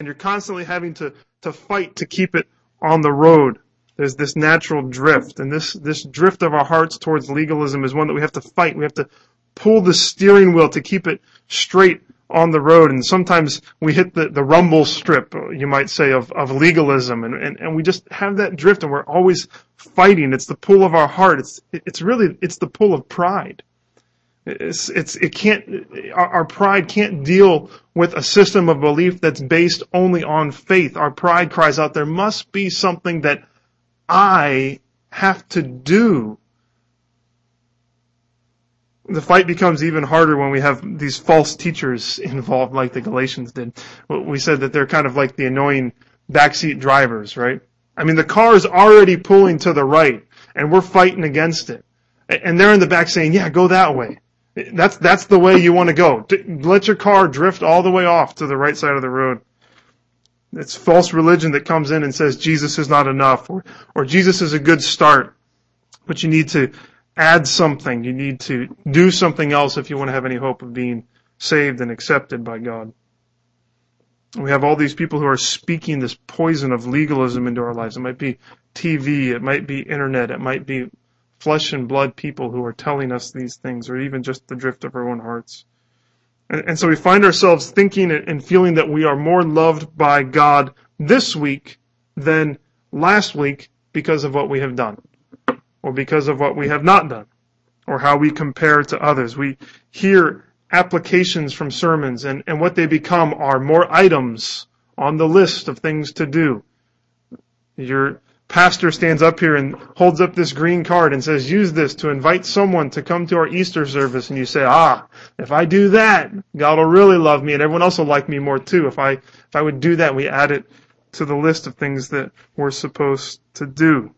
and you're constantly having to, to fight to keep it on the road. There's this natural drift, and this, this drift of our hearts towards legalism is one that we have to fight. We have to pull the steering wheel to keep it straight on the road. And sometimes we hit the, the rumble strip, you might say, of, of legalism. And, and, and we just have that drift and we're always fighting. It's the pull of our heart. It's, it's really, it's the pull of pride. It's, it's, it can't, our, our pride can't deal with a system of belief that's based only on faith. Our pride cries out, there must be something that I have to do the fight becomes even harder when we have these false teachers involved like the Galatians did. We said that they're kind of like the annoying backseat drivers, right? I mean, the car is already pulling to the right and we're fighting against it. And they're in the back saying, yeah, go that way. That's, that's the way you want to go. Let your car drift all the way off to the right side of the road. It's false religion that comes in and says Jesus is not enough or, or Jesus is a good start, but you need to add something. You need to do something else if you want to have any hope of being saved and accepted by God. We have all these people who are speaking this poison of legalism into our lives. It might be TV, it might be internet, it might be flesh and blood people who are telling us these things, or even just the drift of our own hearts. And, and so we find ourselves thinking and feeling that we are more loved by God this week than last week because of what we have done or because of what we have not done, or how we compare to others. We hear applications from sermons, and, and what they become are more items on the list of things to do. Your pastor stands up here and holds up this green card and says, use this to invite someone to come to our Easter service. And you say, ah, if I do that, God will really love me and everyone else will like me more too. If I, if I would do that, we add it to the list of things that we're supposed to do.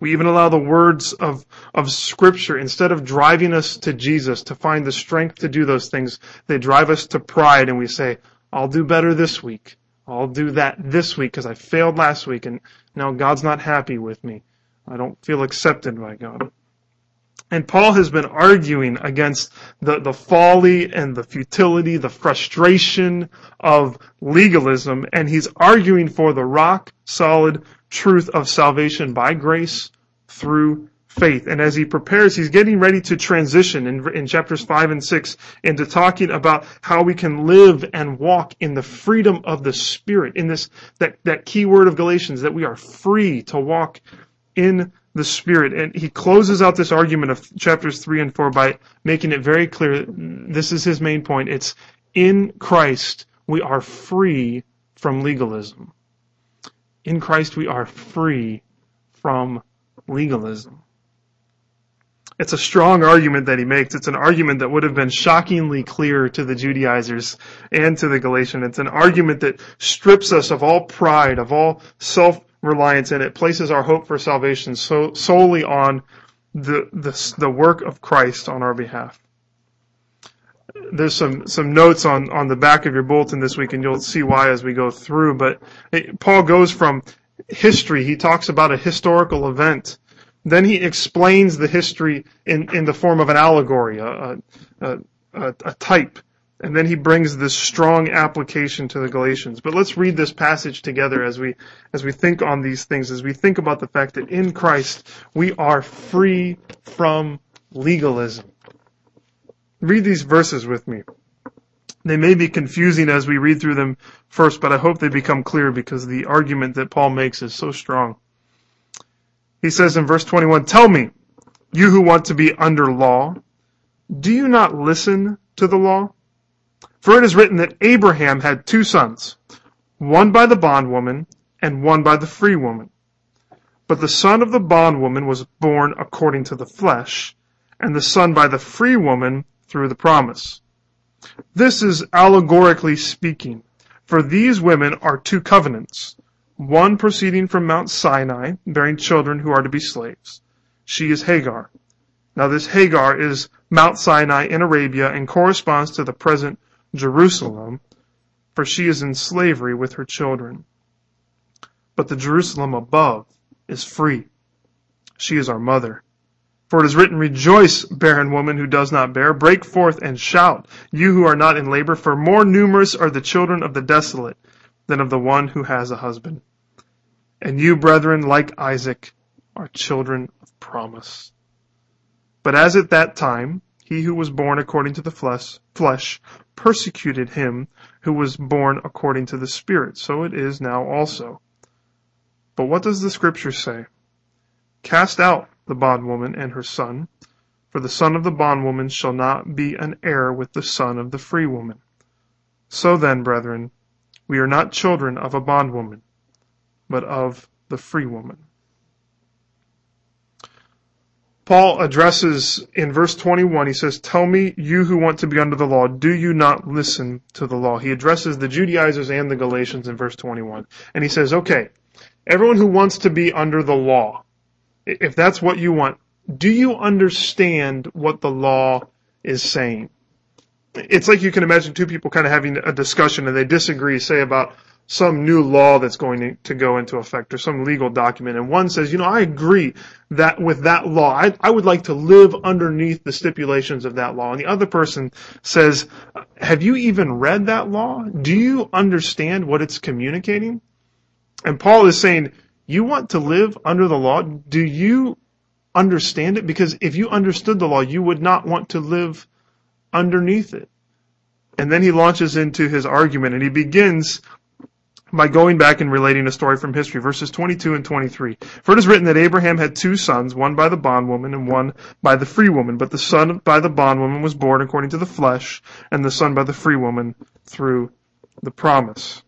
We even allow the words of, of scripture, instead of driving us to Jesus to find the strength to do those things, they drive us to pride and we say, I'll do better this week. I'll do that this week because I failed last week and now God's not happy with me. I don't feel accepted by God. And Paul has been arguing against the, the folly and the futility, the frustration of legalism, and he's arguing for the rock solid truth of salvation by grace through faith. And as he prepares, he's getting ready to transition in, in chapters 5 and 6 into talking about how we can live and walk in the freedom of the Spirit, in this, that, that key word of Galatians, that we are free to walk in the Spirit. And he closes out this argument of chapters 3 and 4 by making it very clear, this is his main point, it's in Christ we are free from legalism in Christ we are free from legalism. It's a strong argument that he makes. It's an argument that would have been shockingly clear to the Judaizers and to the Galatians. It's an argument that strips us of all pride, of all self-reliance, and it places our hope for salvation so, solely on the, the, the work of Christ on our behalf there's some some notes on on the back of your bulletin this week, and you'll see why as we go through. But it, Paul goes from history. He talks about a historical event. Then he explains the history in, in the form of an allegory, a, a, a, a type. And then he brings this strong application to the Galatians. But let's read this passage together as we, as we think on these things, as we think about the fact that in Christ we are free from legalism. Read these verses with me. They may be confusing as we read through them first, but I hope they become clear because the argument that Paul makes is so strong. He says in verse 21, Tell me, you who want to be under law, do you not listen to the law? For it is written that Abraham had two sons, one by the bondwoman and one by the free woman. But the son of the bondwoman was born according to the flesh, and the son by the free woman through the promise. This is allegorically speaking, for these women are two covenants, one proceeding from Mount Sinai, bearing children who are to be slaves. She is Hagar. Now this Hagar is Mount Sinai in Arabia and corresponds to the present Jerusalem, for she is in slavery with her children. But the Jerusalem above is free. She is our mother. For it is written, Rejoice, barren woman who does not bear, break forth and shout, you who are not in labor, for more numerous are the children of the desolate than of the one who has a husband. And you, brethren, like Isaac, are children of promise. But as at that time, he who was born according to the flesh, flesh persecuted him who was born according to the Spirit, so it is now also. But what does the scripture say? Cast out the bondwoman and her son, for the son of the bondwoman shall not be an heir with the son of the free woman. So then, brethren, we are not children of a bondwoman, but of the free woman. Paul addresses in verse 21, he says, Tell me, you who want to be under the law, do you not listen to the law? He addresses the Judaizers and the Galatians in verse 21. And he says, okay, everyone who wants to be under the law, if that's what you want, do you understand what the law is saying? It's like you can imagine two people kind of having a discussion and they disagree, say about some new law that's going to go into effect or some legal document. And one says, you know, I agree that with that law, I, I would like to live underneath the stipulations of that law. And the other person says, have you even read that law? Do you understand what it's communicating? And Paul is saying, you want to live under the law? Do you understand it? Because if you understood the law, you would not want to live underneath it. And then he launches into his argument and he begins by going back and relating a story from history, verses 22 and 23. For it is written that Abraham had two sons, one by the bondwoman and one by the free woman. But the son by the bondwoman was born according to the flesh, and the son by the free woman through the promise.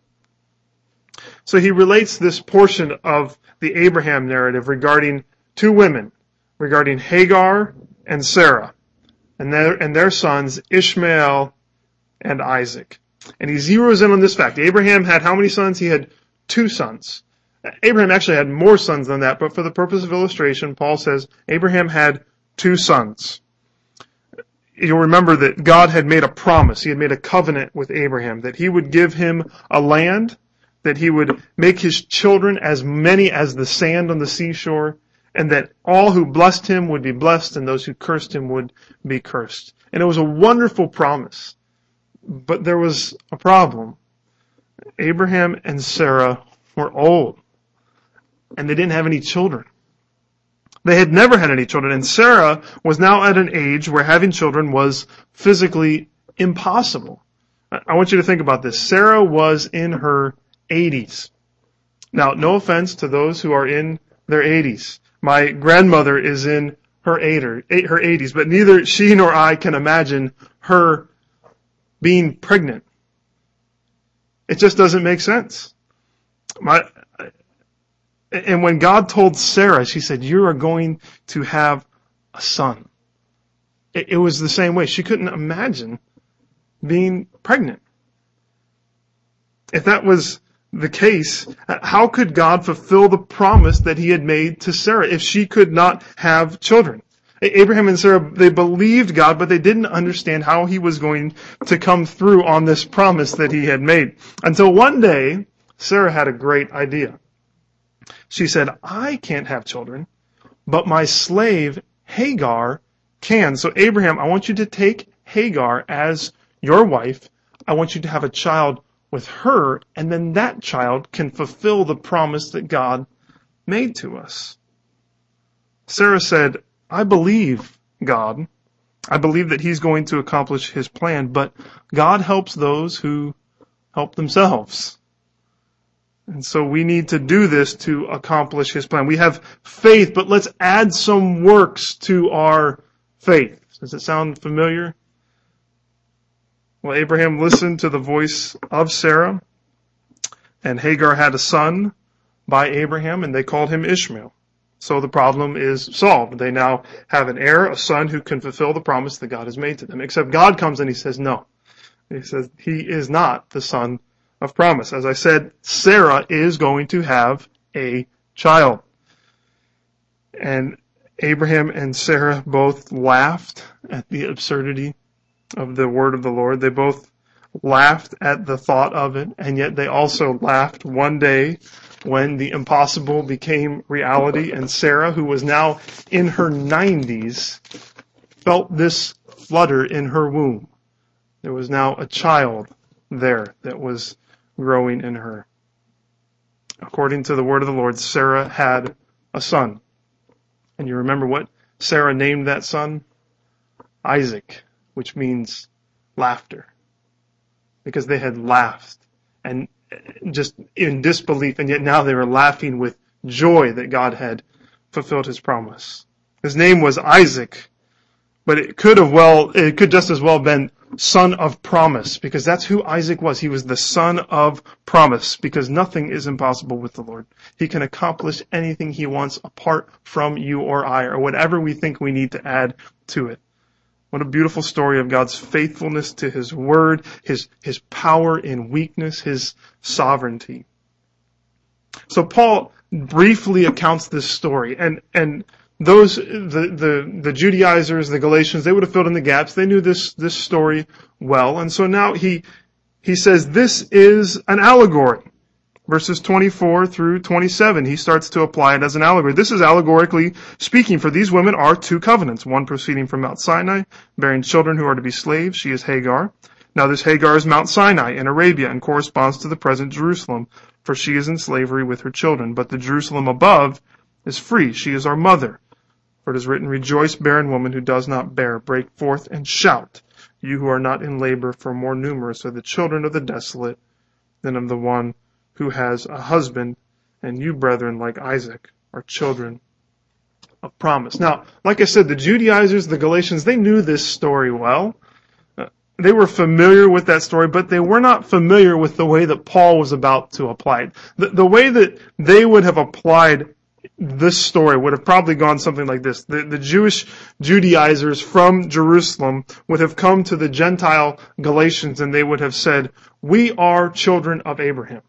So he relates this portion of the Abraham narrative regarding two women, regarding Hagar and Sarah, and their, and their sons Ishmael and Isaac. And he zeroes in on this fact. Abraham had how many sons? He had two sons. Abraham actually had more sons than that, but for the purpose of illustration, Paul says Abraham had two sons. You'll remember that God had made a promise. He had made a covenant with Abraham that he would give him a land that he would make his children as many as the sand on the seashore, and that all who blessed him would be blessed, and those who cursed him would be cursed. And it was a wonderful promise. But there was a problem. Abraham and Sarah were old, and they didn't have any children. They had never had any children, and Sarah was now at an age where having children was physically impossible. I want you to think about this. Sarah was in her 80s. Now, no offense to those who are in their 80s. My grandmother is in her her 80s, but neither she nor I can imagine her being pregnant. It just doesn't make sense. My, and when God told Sarah, she said, you are going to have a son. It, it was the same way. She couldn't imagine being pregnant. If that was the case, how could God fulfill the promise that he had made to Sarah if she could not have children? Abraham and Sarah, they believed God, but they didn't understand how he was going to come through on this promise that he had made. Until one day, Sarah had a great idea. She said, I can't have children, but my slave Hagar can. So Abraham, I want you to take Hagar as your wife. I want you to have a child with her, and then that child can fulfill the promise that God made to us. Sarah said, I believe God. I believe that He's going to accomplish His plan, but God helps those who help themselves. And so we need to do this to accomplish His plan. We have faith, but let's add some works to our faith. Does it sound familiar? Well, Abraham listened to the voice of Sarah, and Hagar had a son by Abraham, and they called him Ishmael. So the problem is solved. They now have an heir, a son who can fulfill the promise that God has made to them. Except God comes and he says, no. He says, he is not the son of promise. As I said, Sarah is going to have a child. And Abraham and Sarah both laughed at the absurdity of the word of the Lord. They both laughed at the thought of it, and yet they also laughed one day when the impossible became reality and Sarah, who was now in her 90s, felt this flutter in her womb. There was now a child there that was growing in her. According to the word of the Lord, Sarah had a son. And you remember what Sarah named that son? Isaac, which means laughter. Because they had laughed and just in disbelief, and yet now they were laughing with joy that God had fulfilled his promise. His name was Isaac, but it could have well, it could just as well been son of promise, because that's who Isaac was. He was the son of promise, because nothing is impossible with the Lord. He can accomplish anything he wants apart from you or I, or whatever we think we need to add to it. What a beautiful story of God's faithfulness to His Word, His, His power in weakness, His sovereignty. So Paul briefly accounts this story and, and those, the, the, the Judaizers, the Galatians, they would have filled in the gaps. They knew this, this story well. And so now he, he says this is an allegory. Verses 24 through 27, he starts to apply it as an allegory. This is allegorically speaking, for these women are two covenants, one proceeding from Mount Sinai, bearing children who are to be slaves. She is Hagar. Now this Hagar is Mount Sinai in Arabia and corresponds to the present Jerusalem, for she is in slavery with her children. But the Jerusalem above is free. She is our mother. For it is written, Rejoice, barren woman who does not bear. Break forth and shout, you who are not in labor, for more numerous are the children of the desolate than of the one who has a husband, and you, brethren, like Isaac, are children of promise. Now, like I said, the Judaizers, the Galatians, they knew this story well. Uh, they were familiar with that story, but they were not familiar with the way that Paul was about to apply it. The, the way that they would have applied this story would have probably gone something like this. The, the Jewish Judaizers from Jerusalem would have come to the Gentile Galatians and they would have said, we are children of Abraham.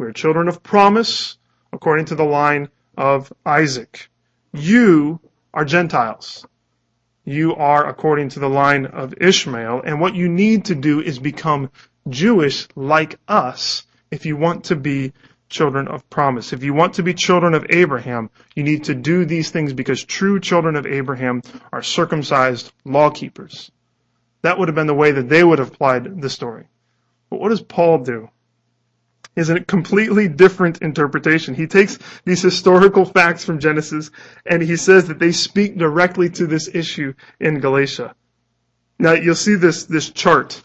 We are children of promise according to the line of Isaac. You are Gentiles. You are according to the line of Ishmael. And what you need to do is become Jewish like us if you want to be children of promise. If you want to be children of Abraham, you need to do these things because true children of Abraham are circumcised law keepers. That would have been the way that they would have applied the story. But what does Paul do? Is a completely different interpretation. He takes these historical facts from Genesis and he says that they speak directly to this issue in Galatia. Now you'll see this, this chart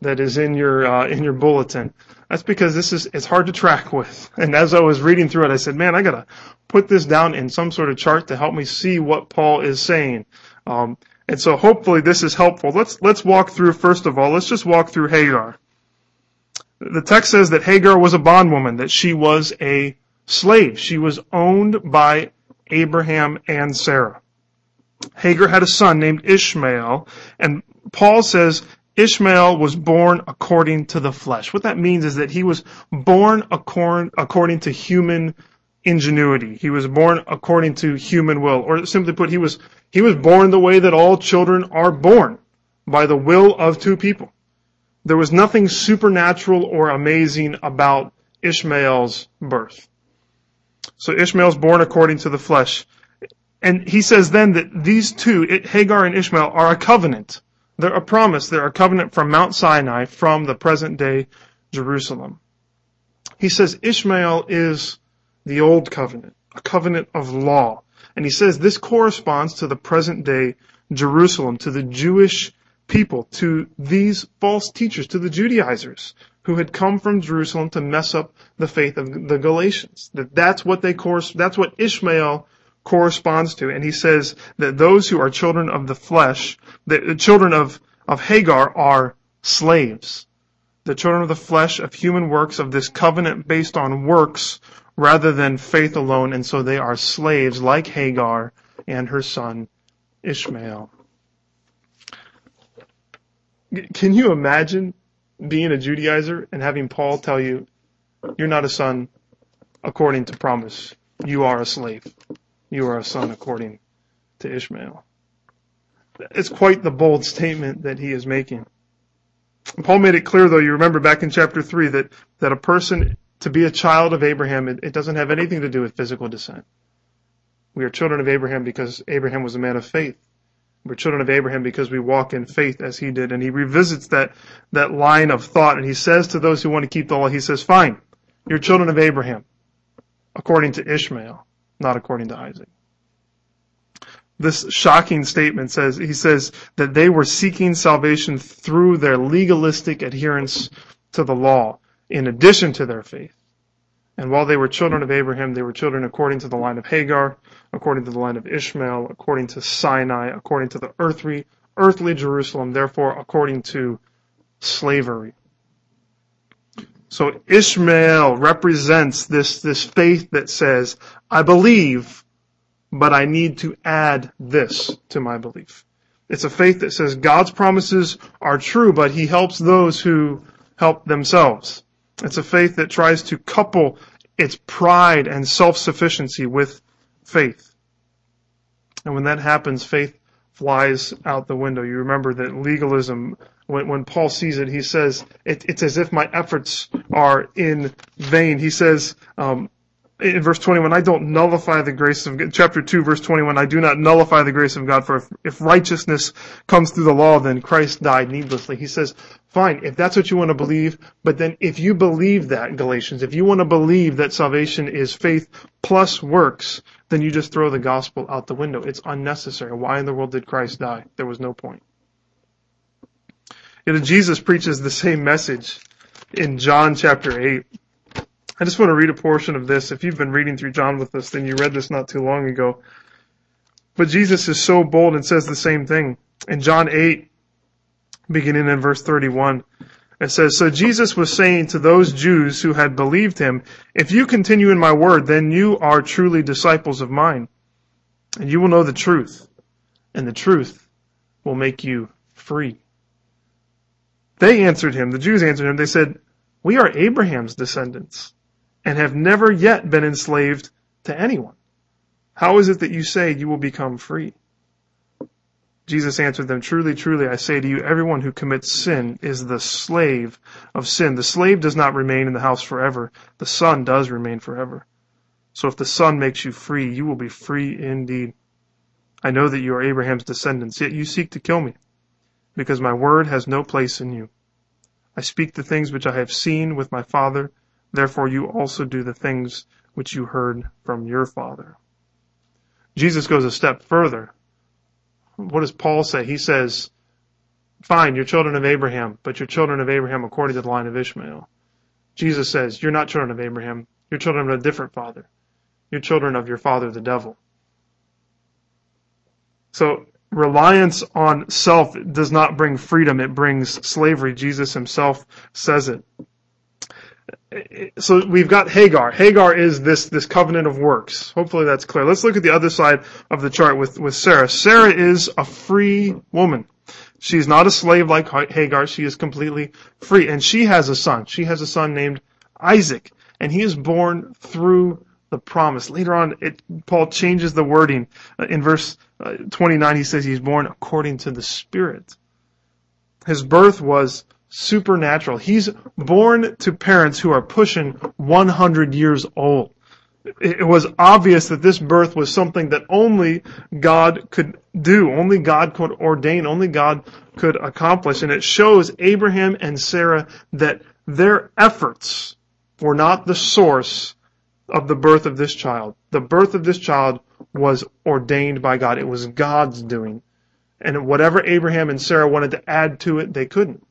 that is in your, uh, in your bulletin. That's because this is, it's hard to track with. And as I was reading through it, I said, man, I gotta put this down in some sort of chart to help me see what Paul is saying. Um, and so hopefully this is helpful. Let's, let's walk through, first of all, let's just walk through Hagar. The text says that Hagar was a bondwoman, that she was a slave. She was owned by Abraham and Sarah. Hagar had a son named Ishmael, and Paul says Ishmael was born according to the flesh. What that means is that he was born according to human ingenuity. He was born according to human will, or simply put, he was, he was born the way that all children are born, by the will of two people. There was nothing supernatural or amazing about Ishmael's birth. So Ishmael's born according to the flesh. And he says then that these two, Hagar and Ishmael, are a covenant. They're a promise. They're a covenant from Mount Sinai, from the present day Jerusalem. He says Ishmael is the old covenant, a covenant of law. And he says this corresponds to the present day Jerusalem, to the Jewish people, to these false teachers, to the Judaizers who had come from Jerusalem to mess up the faith of the Galatians. That that's what they course, that's what Ishmael corresponds to. And he says that those who are children of the flesh, the children of, of Hagar are slaves. The children of the flesh of human works of this covenant based on works rather than faith alone. And so they are slaves like Hagar and her son Ishmael. Can you imagine being a Judaizer and having Paul tell you, you're not a son according to promise. You are a slave. You are a son according to Ishmael. It's quite the bold statement that he is making. Paul made it clear though, you remember back in chapter 3 that, that a person To be a child of Abraham, it, it doesn't have anything to do with physical descent. We are children of Abraham because Abraham was a man of faith. We're children of Abraham because we walk in faith as he did. And he revisits that, that line of thought and he says to those who want to keep the law, he says, fine, you're children of Abraham according to Ishmael, not according to Isaac. This shocking statement says, he says that they were seeking salvation through their legalistic adherence to the law in addition to their faith. And while they were children of Abraham, they were children according to the line of Hagar, according to the line of Ishmael, according to Sinai, according to the earthly, earthly Jerusalem, therefore according to slavery. So Ishmael represents this, this faith that says, I believe, but I need to add this to my belief. It's a faith that says God's promises are true, but he helps those who help themselves. It's a faith that tries to couple its pride and self-sufficiency with faith. And when that happens, faith flies out the window. You remember that legalism, when, when Paul sees it, he says, it, it's as if my efforts are in vain. He says, um, in verse 21, I don't nullify the grace of God. Chapter 2, verse 21, I do not nullify the grace of God, for if, if righteousness comes through the law, then Christ died needlessly. He says, fine, if that's what you want to believe, but then if you believe that, Galatians, if you want to believe that salvation is faith plus works, then you just throw the gospel out the window. It's unnecessary. Why in the world did Christ die? There was no point. You know, Jesus preaches the same message in John chapter 8. I just want to read a portion of this. If you've been reading through John with us, then you read this not too long ago. But Jesus is so bold and says the same thing. In John 8, beginning in verse 31, it says, So Jesus was saying to those Jews who had believed him, If you continue in my word, then you are truly disciples of mine. And you will know the truth, and the truth will make you free. They answered him, the Jews answered him, they said, We are Abraham's descendants and have never yet been enslaved to anyone. How is it that you say you will become free? Jesus answered them, Truly, truly, I say to you, everyone who commits sin is the slave of sin. The slave does not remain in the house forever. The son does remain forever. So if the son makes you free, you will be free indeed. I know that you are Abraham's descendants, yet you seek to kill me, because my word has no place in you. I speak the things which I have seen with my father, Therefore you also do the things which you heard from your father. Jesus goes a step further. What does Paul say? He says, fine, you're children of Abraham, but you're children of Abraham according to the line of Ishmael. Jesus says, you're not children of Abraham. You're children of a different father. You're children of your father, the devil. So reliance on self does not bring freedom. It brings slavery. Jesus himself says it so we've got Hagar. Hagar is this, this covenant of works. Hopefully that's clear. Let's look at the other side of the chart with, with Sarah. Sarah is a free woman. She's not a slave like Hagar. She is completely free. And she has a son. She has a son named Isaac. And he is born through the promise. Later on, it, Paul changes the wording. Uh, in verse uh, 29, he says he's born according to the Spirit. His birth was supernatural. He's born to parents who are pushing 100 years old. It was obvious that this birth was something that only God could do, only God could ordain, only God could accomplish. And it shows Abraham and Sarah that their efforts were not the source of the birth of this child. The birth of this child was ordained by God. It was God's doing. And whatever Abraham and Sarah wanted to add to it, they couldn't.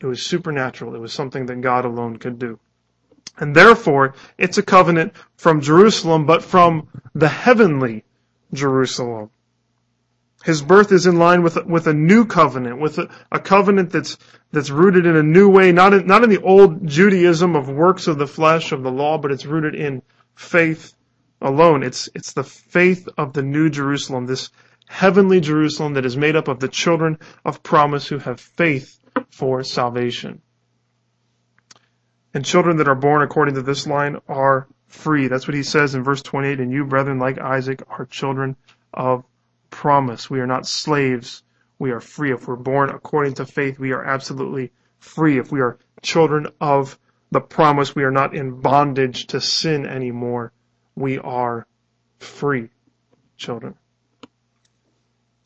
It was supernatural. It was something that God alone could do. And therefore, it's a covenant from Jerusalem, but from the heavenly Jerusalem. His birth is in line with, with a new covenant, with a, a covenant that's, that's rooted in a new way, not in, not in the old Judaism of works of the flesh, of the law, but it's rooted in faith alone. It's, it's the faith of the new Jerusalem, this heavenly Jerusalem that is made up of the children of promise who have faith for salvation. And children that are born according to this line are free. That's what he says in verse 28. And you, brethren, like Isaac, are children of promise. We are not slaves. We are free. If we're born according to faith, we are absolutely free. If we are children of the promise we are not in bondage to sin anymore. We are free children.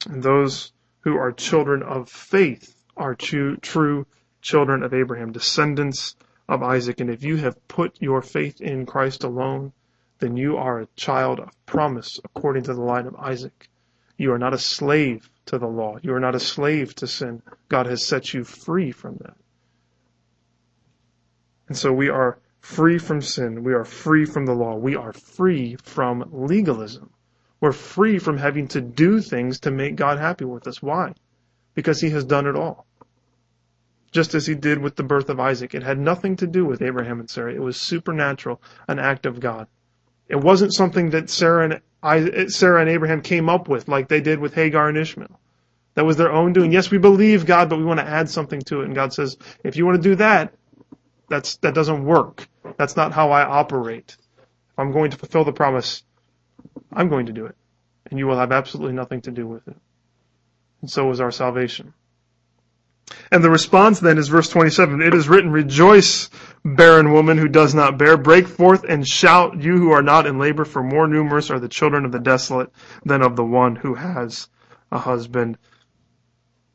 And those who are children of faith are true, true children of Abraham, descendants of Isaac. And if you have put your faith in Christ alone, then you are a child of promise according to the line of Isaac. You are not a slave to the law. You are not a slave to sin. God has set you free from that. And so we are free from sin. We are free from the law. We are free from legalism. We're free from having to do things to make God happy with us. Why? Because He has done it all. Just as He did with the birth of Isaac. It had nothing to do with Abraham and Sarah. It was supernatural, an act of God. It wasn't something that Sarah and, Sarah and Abraham came up with like they did with Hagar and Ishmael. That was their own doing. Yes, we believe God, but we want to add something to it. And God says, if you want to do that, that's, that doesn't work. That's not how I operate. If I'm going to fulfill the promise, I'm going to do it. And you will have absolutely nothing to do with it. And so is our salvation. And the response then is verse 27. It is written, Rejoice, barren woman who does not bear. Break forth and shout, you who are not in labor, for more numerous are the children of the desolate than of the one who has a husband.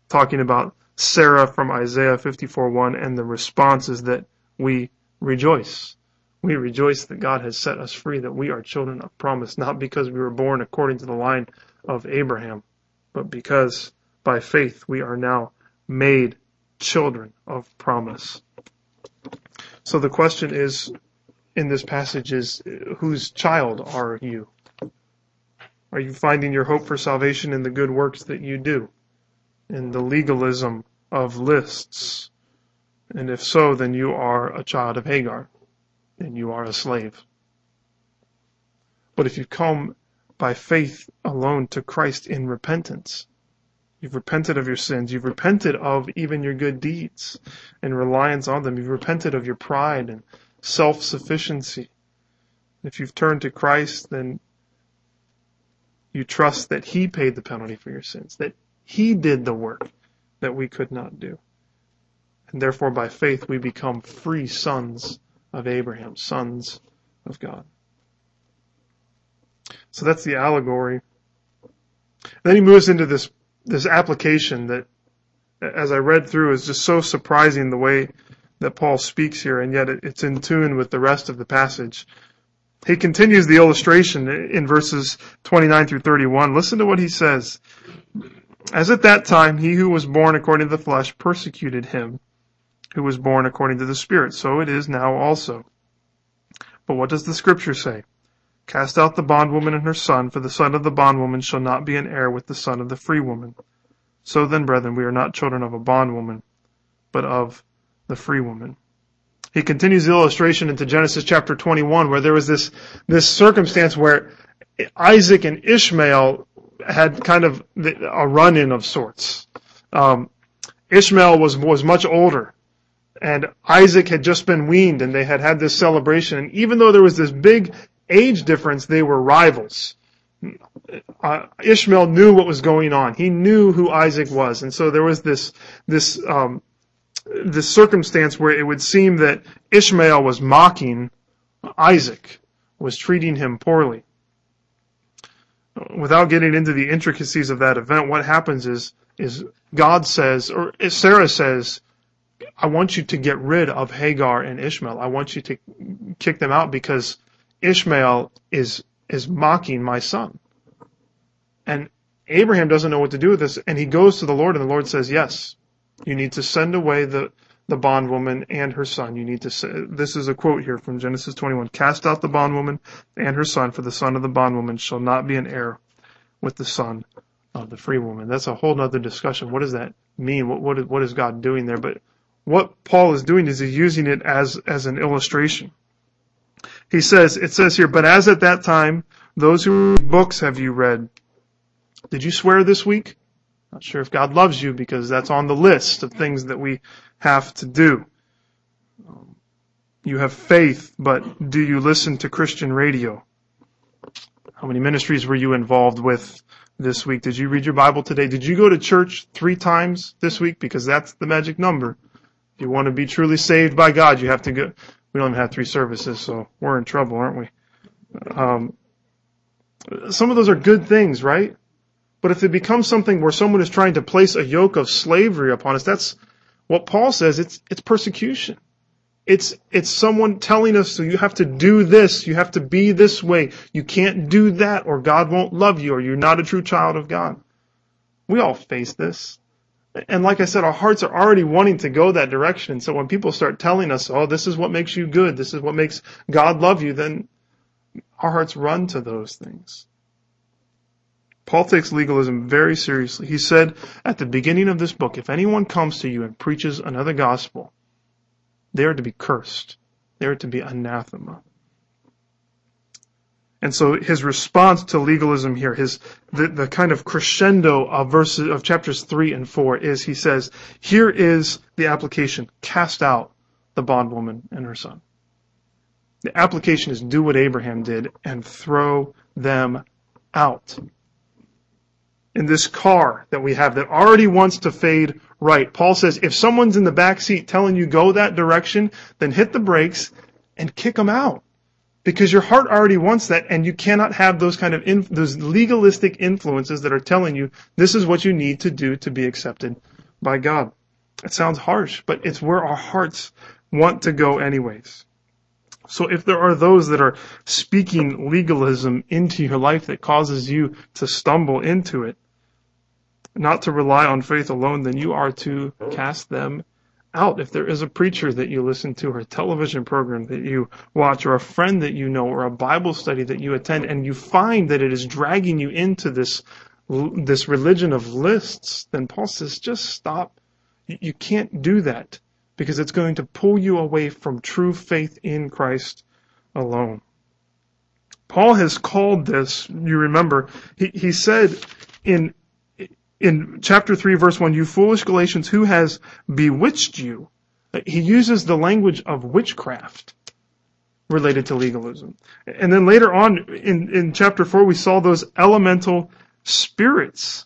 Talking about Sarah from Isaiah 54:1, and the response is that we rejoice. We rejoice that God has set us free, that we are children of promise, not because we were born according to the line of Abraham, but because by faith we are now made children of promise. So the question is in this passage is whose child are you? Are you finding your hope for salvation in the good works that you do? In the legalism of lists? And if so, then you are a child of Hagar then you are a slave. But if you come by faith alone to Christ in repentance, you've repented of your sins, you've repented of even your good deeds and reliance on them, you've repented of your pride and self sufficiency. If you've turned to Christ, then you trust that He paid the penalty for your sins, that He did the work that we could not do. And therefore, by faith, we become free sons of Abraham, sons of God. So that's the allegory. Then he moves into this, this application that, as I read through, is just so surprising the way that Paul speaks here, and yet it's in tune with the rest of the passage. He continues the illustration in verses 29 through 31. Listen to what he says. As at that time, he who was born according to the flesh persecuted him who was born according to the Spirit. So it is now also. But what does the Scripture say? Cast out the bondwoman and her son, for the son of the bondwoman shall not be an heir with the son of the free woman. So then, brethren, we are not children of a bondwoman, but of the free woman. He continues the illustration into Genesis chapter 21, where there was this, this circumstance where Isaac and Ishmael had kind of a run-in of sorts. Um, Ishmael was, was much older and Isaac had just been weaned and they had had this celebration. And even though there was this big age difference, they were rivals. Uh, Ishmael knew what was going on. He knew who Isaac was. And so there was this, this, um, this circumstance where it would seem that Ishmael was mocking Isaac, was treating him poorly. Without getting into the intricacies of that event, what happens is, is God says, or Sarah says, I want you to get rid of Hagar and Ishmael. I want you to kick them out because Ishmael is is mocking my son. And Abraham doesn't know what to do with this, and he goes to the Lord, and the Lord says, "Yes, you need to send away the the bondwoman and her son. You need to say, this is a quote here from Genesis 21. Cast out the bondwoman and her son, for the son of the bondwoman shall not be an heir with the son of the free woman. That's a whole other discussion. What does that mean? What, what, what is God doing there? But what Paul is doing is he's using it as, as an illustration. He says, it says here, but as at that time, those who books have you read? Did you swear this week? Not sure if God loves you because that's on the list of things that we have to do. Um, you have faith, but do you listen to Christian radio? How many ministries were you involved with this week? Did you read your Bible today? Did you go to church three times this week? Because that's the magic number If you want to be truly saved by God, you have to go. We don't even have three services, so we're in trouble, aren't we? Um, some of those are good things, right? But if it becomes something where someone is trying to place a yoke of slavery upon us, that's what Paul says. It's it's persecution. It's, it's someone telling us, so you have to do this, you have to be this way, you can't do that, or God won't love you, or you're not a true child of God. We all face this. And like I said, our hearts are already wanting to go that direction. So when people start telling us, oh, this is what makes you good, this is what makes God love you, then our hearts run to those things. Paul takes legalism very seriously. He said at the beginning of this book, if anyone comes to you and preaches another gospel, they are to be cursed. They are to be anathema. And so his response to legalism here, his the, the kind of crescendo of verses of chapters three and four is he says, here is the application. Cast out the bondwoman and her son. The application is do what Abraham did and throw them out. In this car that we have that already wants to fade right. Paul says if someone's in the back seat telling you go that direction, then hit the brakes and kick them out. Because your heart already wants that and you cannot have those kind of, those legalistic influences that are telling you this is what you need to do to be accepted by God. It sounds harsh, but it's where our hearts want to go anyways. So if there are those that are speaking legalism into your life that causes you to stumble into it, not to rely on faith alone, then you are to cast them out. If there is a preacher that you listen to, or a television program that you watch, or a friend that you know, or a Bible study that you attend, and you find that it is dragging you into this this religion of lists, then Paul says, just stop. You can't do that because it's going to pull you away from true faith in Christ alone. Paul has called this, you remember, he, he said in in chapter 3 verse 1, you foolish Galatians, who has bewitched you? He uses the language of witchcraft related to legalism. And then later on in, in chapter 4, we saw those elemental spirits.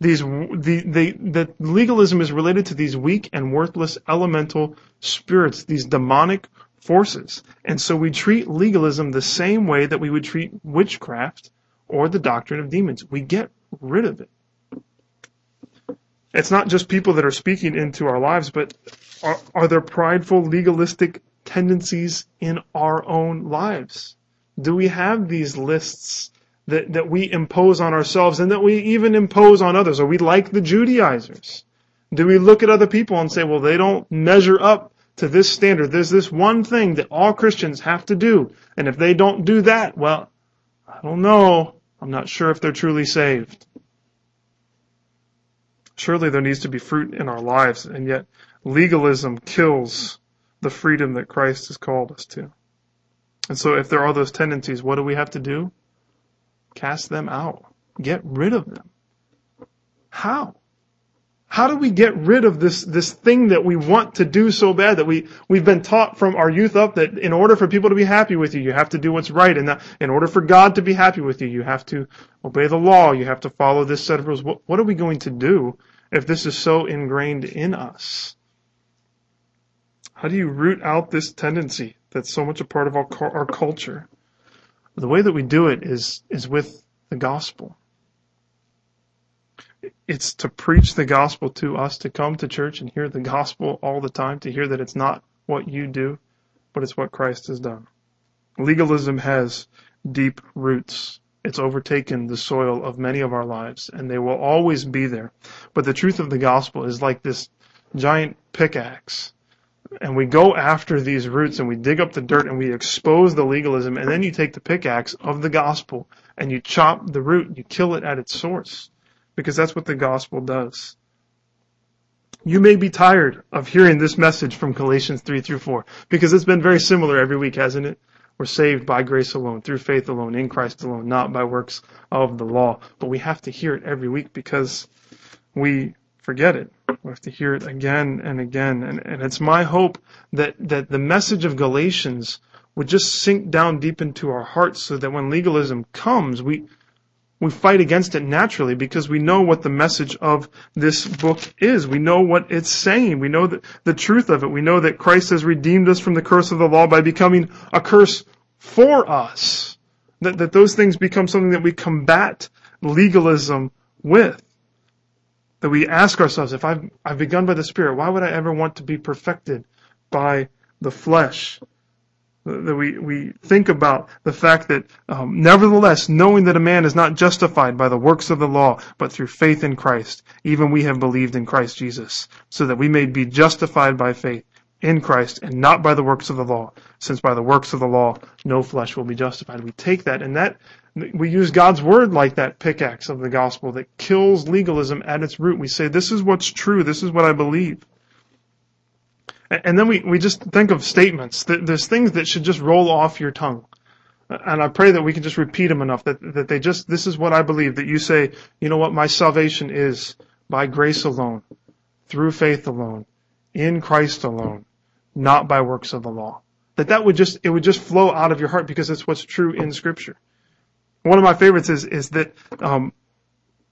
These, the, the, the legalism is related to these weak and worthless elemental spirits, these demonic forces. And so we treat legalism the same way that we would treat witchcraft or the doctrine of demons. We get rid of it. It's not just people that are speaking into our lives, but are, are there prideful, legalistic tendencies in our own lives? Do we have these lists that, that we impose on ourselves and that we even impose on others? Are we like the Judaizers? Do we look at other people and say, well, they don't measure up to this standard. There's this one thing that all Christians have to do. And if they don't do that, well, I don't know. I'm not sure if they're truly saved. Surely there needs to be fruit in our lives, and yet legalism kills the freedom that Christ has called us to. And so if there are those tendencies, what do we have to do? Cast them out. Get rid of them. How? How do we get rid of this, this thing that we want to do so bad that we, we've been taught from our youth up that in order for people to be happy with you, you have to do what's right. And that in order for God to be happy with you, you have to obey the law. You have to follow this set of rules. What, what are we going to do if this is so ingrained in us? How do you root out this tendency that's so much a part of our, our culture? The way that we do it is, is with the gospel. It's to preach the gospel to us, to come to church and hear the gospel all the time, to hear that it's not what you do, but it's what Christ has done. Legalism has deep roots. It's overtaken the soil of many of our lives, and they will always be there. But the truth of the gospel is like this giant pickaxe. And we go after these roots and we dig up the dirt and we expose the legalism, and then you take the pickaxe of the gospel and you chop the root, you kill it at its source. Because that's what the gospel does. You may be tired of hearing this message from Galatians 3 through 4, because it's been very similar every week, hasn't it? We're saved by grace alone, through faith alone, in Christ alone, not by works of the law. But we have to hear it every week because we forget it. We have to hear it again and again. And, and it's my hope that, that the message of Galatians would just sink down deep into our hearts so that when legalism comes, we, we fight against it naturally because we know what the message of this book is. We know what it's saying. We know the, the truth of it. We know that Christ has redeemed us from the curse of the law by becoming a curse for us. That, that those things become something that we combat legalism with. That we ask ourselves, if I've, I've begun by the Spirit, why would I ever want to be perfected by the flesh? That we, we think about the fact that, um, nevertheless, knowing that a man is not justified by the works of the law, but through faith in Christ, even we have believed in Christ Jesus, so that we may be justified by faith in Christ and not by the works of the law, since by the works of the law no flesh will be justified. We take that and that we use God's word like that pickaxe of the gospel that kills legalism at its root. We say, this is what's true, this is what I believe. And then we, we just think of statements. There's things that should just roll off your tongue. And I pray that we can just repeat them enough that, that they just, this is what I believe, that you say, you know what, my salvation is by grace alone, through faith alone, in Christ alone, not by works of the law. That that would just, it would just flow out of your heart because it's what's true in scripture. One of my favorites is, is that, um,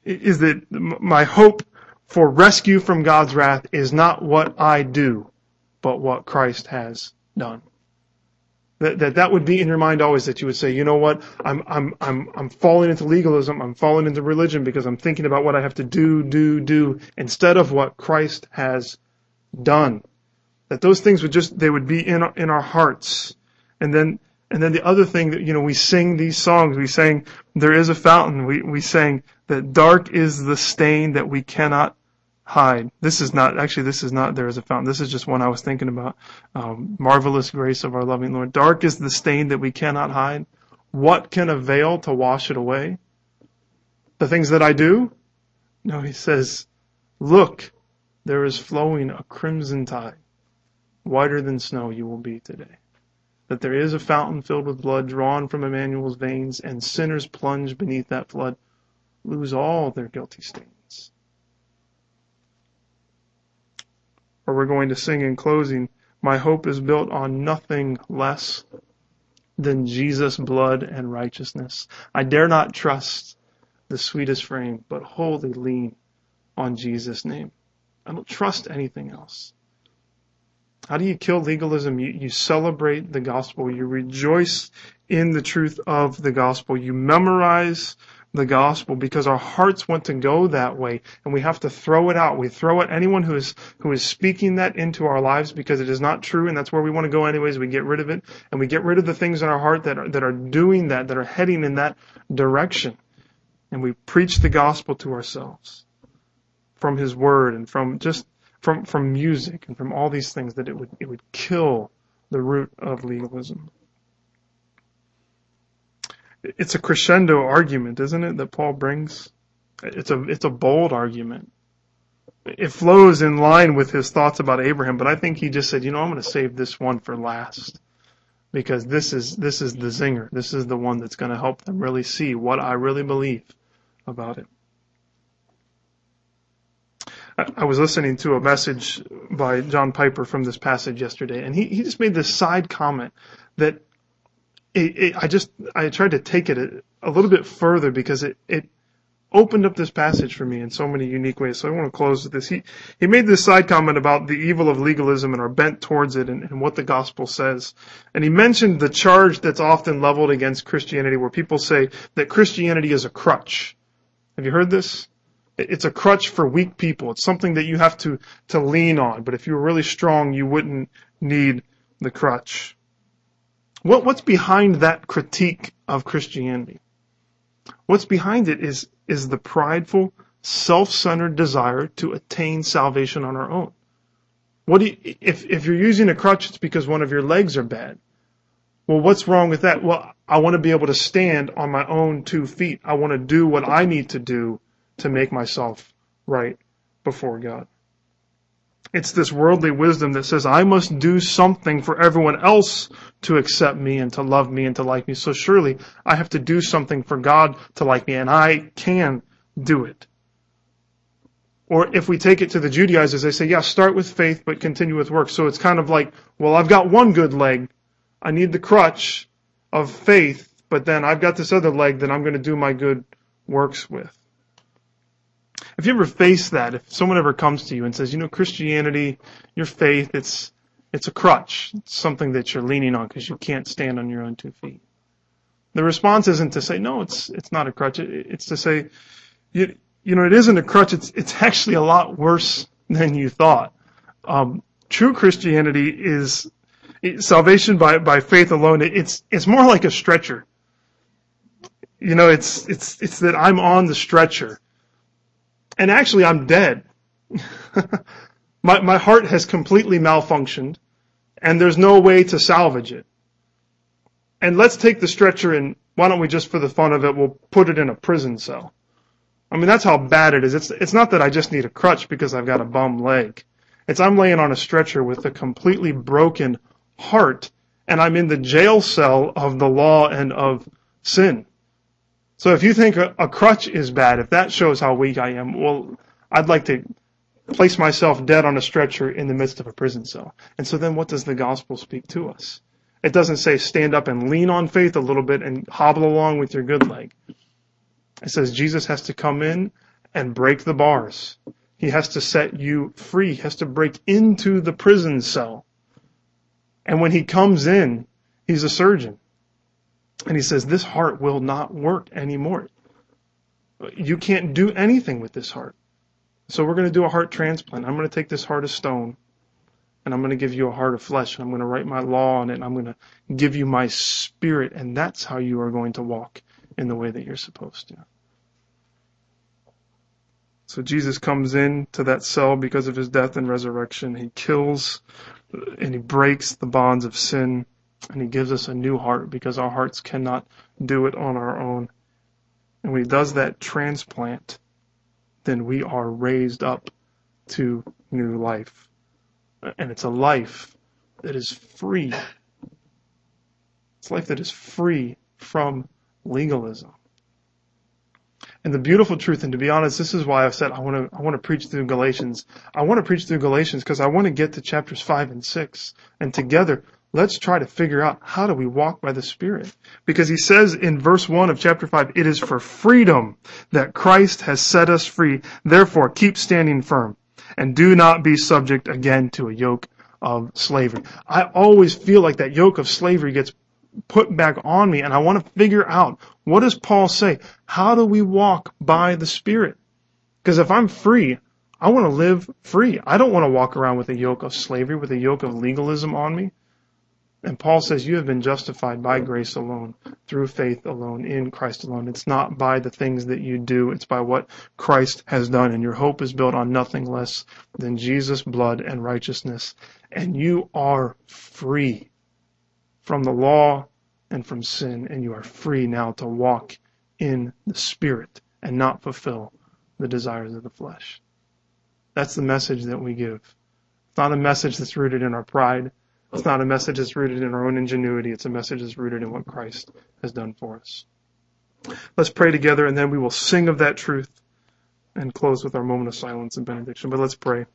is that my hope for rescue from God's wrath is not what I do, but what Christ has done. That, that that would be in your mind always that you would say, you know what, I'm, I'm, I'm, I'm falling into legalism, I'm falling into religion because I'm thinking about what I have to do, do, do, instead of what Christ has done. That those things would just, they would be in, our, in our hearts. And then, and then the other thing that, you know, we sing these songs, we sang, there is a fountain, we, we sang that dark is the stain that we cannot hide. This is not, actually, this is not there is a fountain. This is just one I was thinking about. Um, marvelous grace of our loving Lord. Dark is the stain that we cannot hide. What can avail to wash it away? The things that I do? No, he says, look, there is flowing a crimson tide. Whiter than snow you will be today. That there is a fountain filled with blood drawn from Emmanuel's veins, and sinners plunge beneath that flood lose all their guilty stain. Or we're going to sing in closing, My hope is built on nothing less than Jesus' blood and righteousness. I dare not trust the sweetest frame, but wholly lean on Jesus' name. I don't trust anything else. How do you kill legalism? You, you celebrate the gospel. You rejoice in the truth of the gospel. You memorize the gospel because our hearts want to go that way and we have to throw it out. We throw at anyone who is, who is speaking that into our lives because it is not true and that's where we want to go anyways. We get rid of it and we get rid of the things in our heart that are, that are doing that, that are heading in that direction. And we preach the gospel to ourselves from his word and from just from, from music and from all these things that it would, it would kill the root of legalism it's a crescendo argument, isn't it, that Paul brings? It's a, it's a bold argument. It flows in line with his thoughts about Abraham, but I think he just said, you know, I'm going to save this one for last. Because this is, this is the zinger. This is the one that's going to help them really see what I really believe about it. I was listening to a message by John Piper from this passage yesterday, and he, he just made this side comment that it, it, I just I tried to take it a, a, little bit further because it it opened up this passage for me in so many unique ways. So I want to close with this. He he made this side comment about the evil of legalism and our bent towards it and, and what the gospel says. And he mentioned the charge that's often leveled against Christianity where people say that Christianity is a crutch. Have you heard this? It's a crutch for weak people. It's something that you have to, to lean on. But if you were really strong, you wouldn't need the crutch. What, what's behind that critique of Christianity? What's behind it is, is the prideful, self-centered desire to attain salvation on our own. What you, if, if you're using a crutch, it's because one of your legs are bad. Well, what's wrong with that? Well, I want to be able to stand on my own two feet. I want to do what I need to do to make myself right before God. It's this worldly wisdom that says, I must do something for everyone else to accept me and to love me and to like me. So surely I have to do something for God to like me and I can do it. Or if we take it to the Judaizers, they say, yeah, start with faith, but continue with work. So it's kind of like, well, I've got one good leg. I need the crutch of faith, but then I've got this other leg that I'm going to do my good works with. If you ever face that, if someone ever comes to you and says, you know, Christianity, your faith, it's, it's a crutch. It's something that you're leaning on because you can't stand on your own two feet. The response isn't to say, no, it's, it's not a crutch. It's to say, you, you know, it isn't a crutch. It's, it's actually a lot worse than you thought. Um, true Christianity is salvation by, by faith alone. It's, it's more like a stretcher. You know, it's, it's, it's that I'm on the stretcher. And actually I'm dead. my, my heart has completely malfunctioned and there's no way to salvage it. And let's take the stretcher and why don't we just for the fun of it, we'll put it in a prison cell. I mean, that's how bad it is. It's, it's not that I just need a crutch because I've got a bum leg. It's I'm laying on a stretcher with a completely broken heart and I'm in the jail cell of the law and of sin. So if you think a, a crutch is bad, if that shows how weak I am, well, I'd like to place myself dead on a stretcher in the midst of a prison cell. And so then what does the gospel speak to us? It doesn't say stand up and lean on faith a little bit and hobble along with your good leg. It says Jesus has to come in and break the bars. He has to set you free. He has to break into the prison cell. And when he comes in, he's a surgeon. And he says, this heart will not work anymore. You can't do anything with this heart. So we're going to do a heart transplant. I'm going to take this heart of stone and I'm going to give you a heart of flesh and I'm going to write my law on it and I'm going to give you my spirit and that's how you are going to walk in the way that you're supposed to. So Jesus comes in to that cell because of his death and resurrection. He kills and he breaks the bonds of sin and he gives us a new heart because our hearts cannot do it on our own. And when he does that transplant, then we are raised up to new life. And it's a life that is free. It's life that is free from legalism. And the beautiful truth, and to be honest, this is why I've said I want to I want to preach through Galatians. I want to preach through Galatians because I want to get to chapters five and six, and together let's try to figure out how do we walk by the Spirit. Because he says in verse 1 of chapter 5, it is for freedom that Christ has set us free. Therefore, keep standing firm and do not be subject again to a yoke of slavery. I always feel like that yoke of slavery gets put back on me and I want to figure out what does Paul say? How do we walk by the Spirit? Because if I'm free, I want to live free. I don't want to walk around with a yoke of slavery, with a yoke of legalism on me. And Paul says, You have been justified by grace alone, through faith alone, in Christ alone. It's not by the things that you do, it's by what Christ has done. And your hope is built on nothing less than Jesus' blood and righteousness. And you are free from the law and from sin, and you are free now to walk in the Spirit and not fulfill the desires of the flesh. That's the message that we give. It's not a message that's rooted in our pride. It's not a message that's rooted in our own ingenuity. It's a message that's rooted in what Christ has done for us. Let's pray together and then we will sing of that truth and close with our moment of silence and benediction. But let's pray.